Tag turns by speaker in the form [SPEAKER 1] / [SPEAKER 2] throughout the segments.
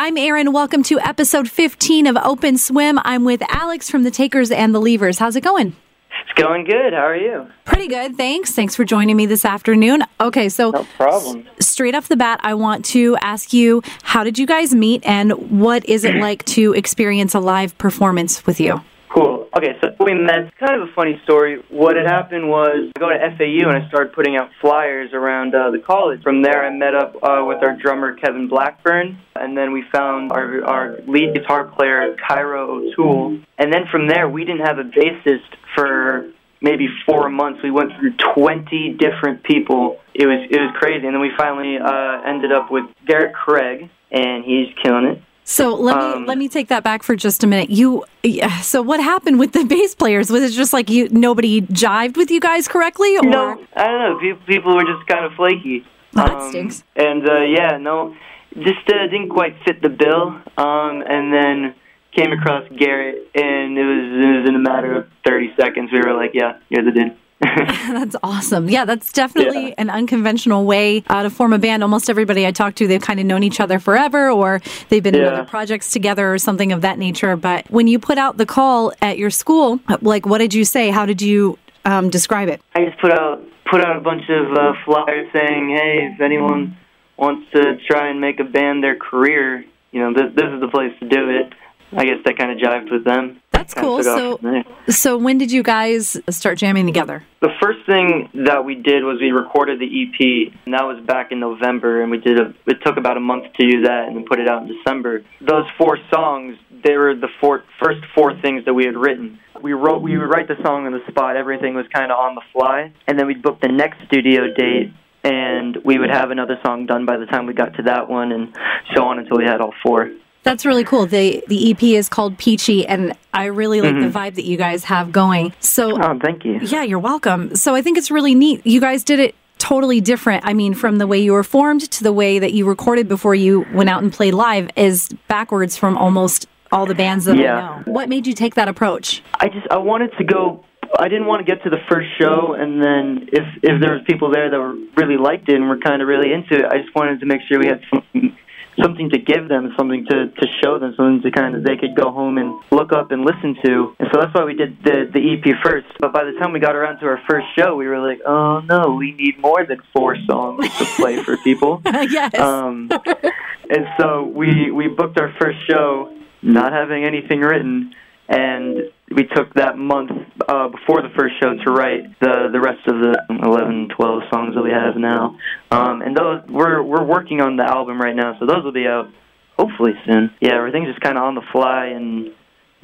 [SPEAKER 1] I'm Erin. Welcome to episode 15 of Open Swim. I'm with Alex from the Takers and the Leavers. How's it going?
[SPEAKER 2] It's going good. How are you?
[SPEAKER 1] Pretty good, thanks. Thanks for joining me this afternoon. Okay, so
[SPEAKER 2] no problem.
[SPEAKER 1] Straight off the bat, I want to ask you how did you guys meet and what is it like to experience a live performance with you?
[SPEAKER 2] Cool. Okay, so we met. Kind of a funny story. What had happened was I go to FAU and I started putting out flyers around uh, the college. From there, I met up uh, with our drummer Kevin Blackburn, and then we found our our lead guitar player Cairo O'Toole. And then from there, we didn't have a bassist for maybe four months. We went through 20 different people. It was it was crazy. And then we finally uh, ended up with Garrett Craig, and he's killing it.
[SPEAKER 1] So let me
[SPEAKER 2] Um,
[SPEAKER 1] let me take that back for just a minute. You so what happened with the bass players? Was it just like you nobody jived with you guys correctly or
[SPEAKER 2] No, I don't know. People, were just kind of flaky.
[SPEAKER 1] Oh, that stinks.
[SPEAKER 2] And uh, yeah, no, just uh, didn't quite fit the bill. Um, and then came across Garrett, and it was it was in a matter of thirty seconds. We were like, yeah, you're the dude.
[SPEAKER 1] That's awesome. Yeah, that's definitely
[SPEAKER 2] Yeah.
[SPEAKER 1] an unconventional way uh, to form a band. Almost everybody I talk to, they've kind of known each other forever or they've been in other projects together or something of that nature. But when you put out the call at your school, like what did you say? How did you um, describe it?
[SPEAKER 2] I just put out put out a bunch of uh, flyers saying, hey, if anyone wants to try and make a band their career, you know, this, this is the place to do it. I guess that kind of jived with them.
[SPEAKER 1] That's cool. So, so when did you guys start jamming together?
[SPEAKER 2] The first thing that we did was we recorded the EP, and that was back in November, and we did a. It took about a month to do that, and then put it out in December. Those four songs, they were the four, first four things that we had written. We wrote, we would write the song on the spot. Everything was kind of on the fly, and then we'd book the next studio date, and we would have another song done by the time we got to that one, and so on until we had all four.
[SPEAKER 1] That's really cool. The the EP is called Peachy, and I really like
[SPEAKER 2] Mm-hmm.
[SPEAKER 1] the vibe that you guys have going. So,
[SPEAKER 2] Oh, thank you.
[SPEAKER 1] yeah, you're welcome. So, I think it's really neat. You guys did it totally different. I mean, from the way you were formed to the way that you recorded before you went out and played live is backwards from almost all the bands that
[SPEAKER 2] Yeah.
[SPEAKER 1] I know. What made you take that approach?
[SPEAKER 2] I just I wanted to go. I didn't want to get to the first show, and then if if there was people there that were really liked it and were kind of really into it, I just wanted to make sure we had something something to give them, something to to show them, something to kind of they could go home and look up and listen to. And so that's why we did the the EP first. But by the time we got around to our first show, we were like, oh no, we need more than four songs to play for people.
[SPEAKER 1] yes.
[SPEAKER 2] Um, and so we we booked our first show, not having anything written, and we took that month uh, before the first show to write the the rest of the 11, 12 songs that we have now. Um, and those we're we're working on the album right now, so those will be out hopefully soon. Yeah, everything's just kind of on the fly, and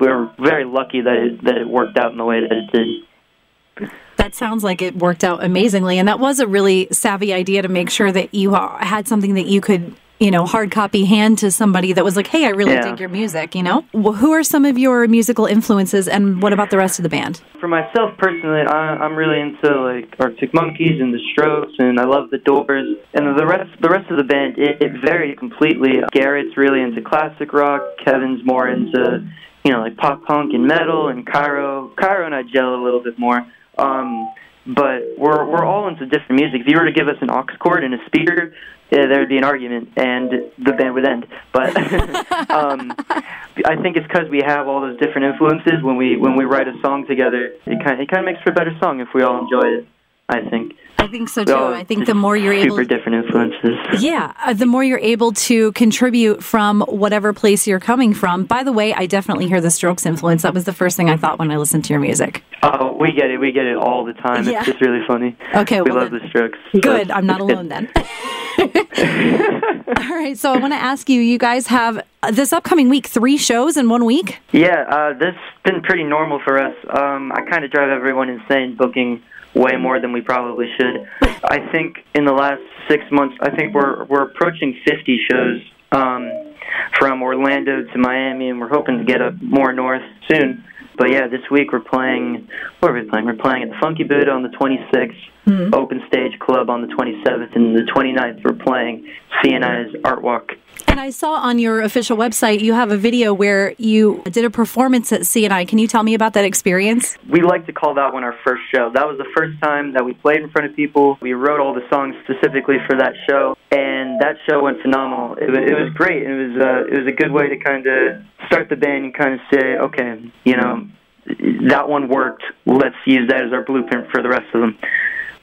[SPEAKER 2] we're very lucky that it that it worked out in the way that it did.
[SPEAKER 1] That sounds like it worked out amazingly. And that was a really savvy idea to make sure that you uh, had something that you could, you know, hard copy hand to somebody that was like, hey, I really
[SPEAKER 2] Yeah.
[SPEAKER 1] dig your music, you know? Well, who are some of your musical influences and what about the rest of the band?
[SPEAKER 2] For myself personally, I, I'm really into like Arctic Monkeys and the Strokes, and I love the Doors. And the rest, the rest of the band, it, it varied completely. Garrett's really into classic rock. Kevin's more into, you know, like pop punk and metal. And Cairo, Cairo and I gel a little bit more. Um, but we're we're all into different music. If you were to give us an aux cord and a speaker, yeah, there'd be an argument, and the band would end. But um, I think it's because we have all those different influences. When we when we write a song together, it kind it kind of makes for a better song if we all enjoy it. I think.
[SPEAKER 1] I think so too.
[SPEAKER 2] So,
[SPEAKER 1] I think the more you're able
[SPEAKER 2] super different influences.
[SPEAKER 1] Yeah, uh, the more you're able to contribute from whatever place you're coming from. By the way, I definitely hear the Strokes influence. That was the first thing I thought when I listened to your music.
[SPEAKER 2] Oh, we get it. We get it all the time.
[SPEAKER 1] Yeah.
[SPEAKER 2] It's just really funny.
[SPEAKER 1] Okay,
[SPEAKER 2] we
[SPEAKER 1] well
[SPEAKER 2] love
[SPEAKER 1] then-
[SPEAKER 2] the Strokes.
[SPEAKER 1] Good. I'm not alone then. All right. So I want to ask you you guys have this upcoming week three shows in one week?
[SPEAKER 2] Yeah, uh, this has been pretty normal for us. Um, I kind of drive everyone insane booking way more than we probably should. I think in the last six months, I think we're we're approaching 50 shows um, from Orlando to Miami, and we're hoping to get up more north soon. But yeah, this week we're playing. Where are we playing? We're playing at the Funky Buddha on the 26th, mm-hmm. Open Stage Club on the 27th, and the 29th we're playing CNI's Art Walk
[SPEAKER 1] and I saw on your official website you have a video where you did a performance at CNI. Can you tell me about that experience?
[SPEAKER 2] We like to call that one our first show. That was the first time that we played in front of people. We wrote all the songs specifically for that show, and that show went phenomenal. It, it was great. It was uh, it was a good way to kind of start the band and kind of say, okay, you know, that one worked. Let's use that as our blueprint for the rest of them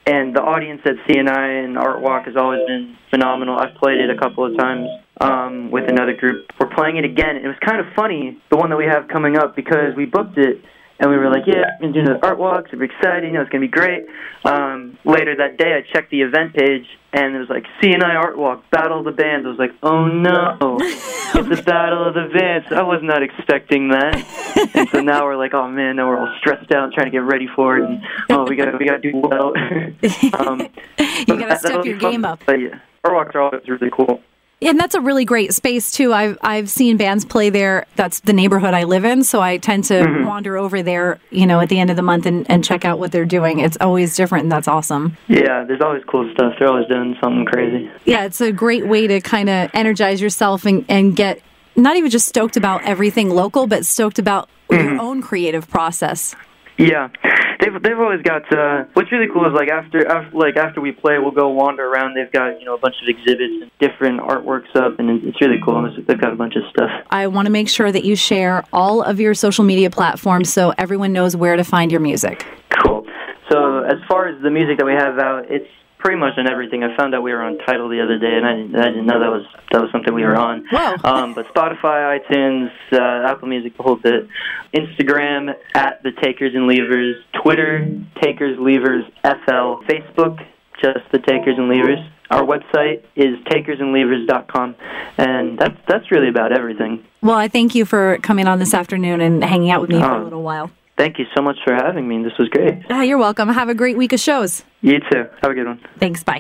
[SPEAKER 2] and the audience at CNI and Art Walk has always been phenomenal. I've played it a couple of times um, with another group. We're playing it again. It was kind of funny, the one that we have coming up, because we booked it and we were like, yeah, we're doing the art walk, super excited, you know, it's going to be great. Um, later that day, I checked the event page, and it was like, CNI Art Walk, Battle of the Bands. I was like, oh no, it's the Battle of the Bands. I was not expecting that. and so now we're like, oh man, now we're all stressed out, trying to get ready for it, and oh, we got we got to do well.
[SPEAKER 1] um, you got to step your game up.
[SPEAKER 2] But yeah, Art Walks are always really cool.
[SPEAKER 1] And that's a really great space too. I've I've seen bands play there. That's the neighborhood I live in, so I tend to mm-hmm. wander over there, you know, at the end of the month and, and check out what they're doing. It's always different, and that's awesome.
[SPEAKER 2] Yeah, there's always cool stuff. They're always doing something crazy.
[SPEAKER 1] Yeah, it's a great way to kind of energize yourself and, and get not even just stoked about everything local, but stoked about mm-hmm. your own creative process.
[SPEAKER 2] Yeah, they've they've always got. Uh, what's really cool is like after, after like after we play, we'll go wander around. They've got you know a bunch of exhibits and different artworks up, and it's really cool. They've got a bunch of stuff.
[SPEAKER 1] I want to make sure that you share all of your social media platforms so everyone knows where to find your music.
[SPEAKER 2] Cool. So as far as the music that we have out, it's pretty much on everything. I found out we were on Tidal the other day, and I didn't, I didn't know that was that was something we were on.
[SPEAKER 1] Wow.
[SPEAKER 2] Um, but Spotify, iTunes, uh, Apple Music, the whole bit. Instagram at the Takers and Leavers. Twitter Takers Leavers FL. Facebook just the Takers and Leavers. Our website is takersandleavers.com, and that's that's really about everything.
[SPEAKER 1] Well, I thank you for coming on this afternoon and hanging out with me for a oh. little while.
[SPEAKER 2] Thank you so much for having me. This was great.
[SPEAKER 1] Yeah, you're welcome. Have a great week of shows.
[SPEAKER 2] You too. Have a good one.
[SPEAKER 1] Thanks. Bye.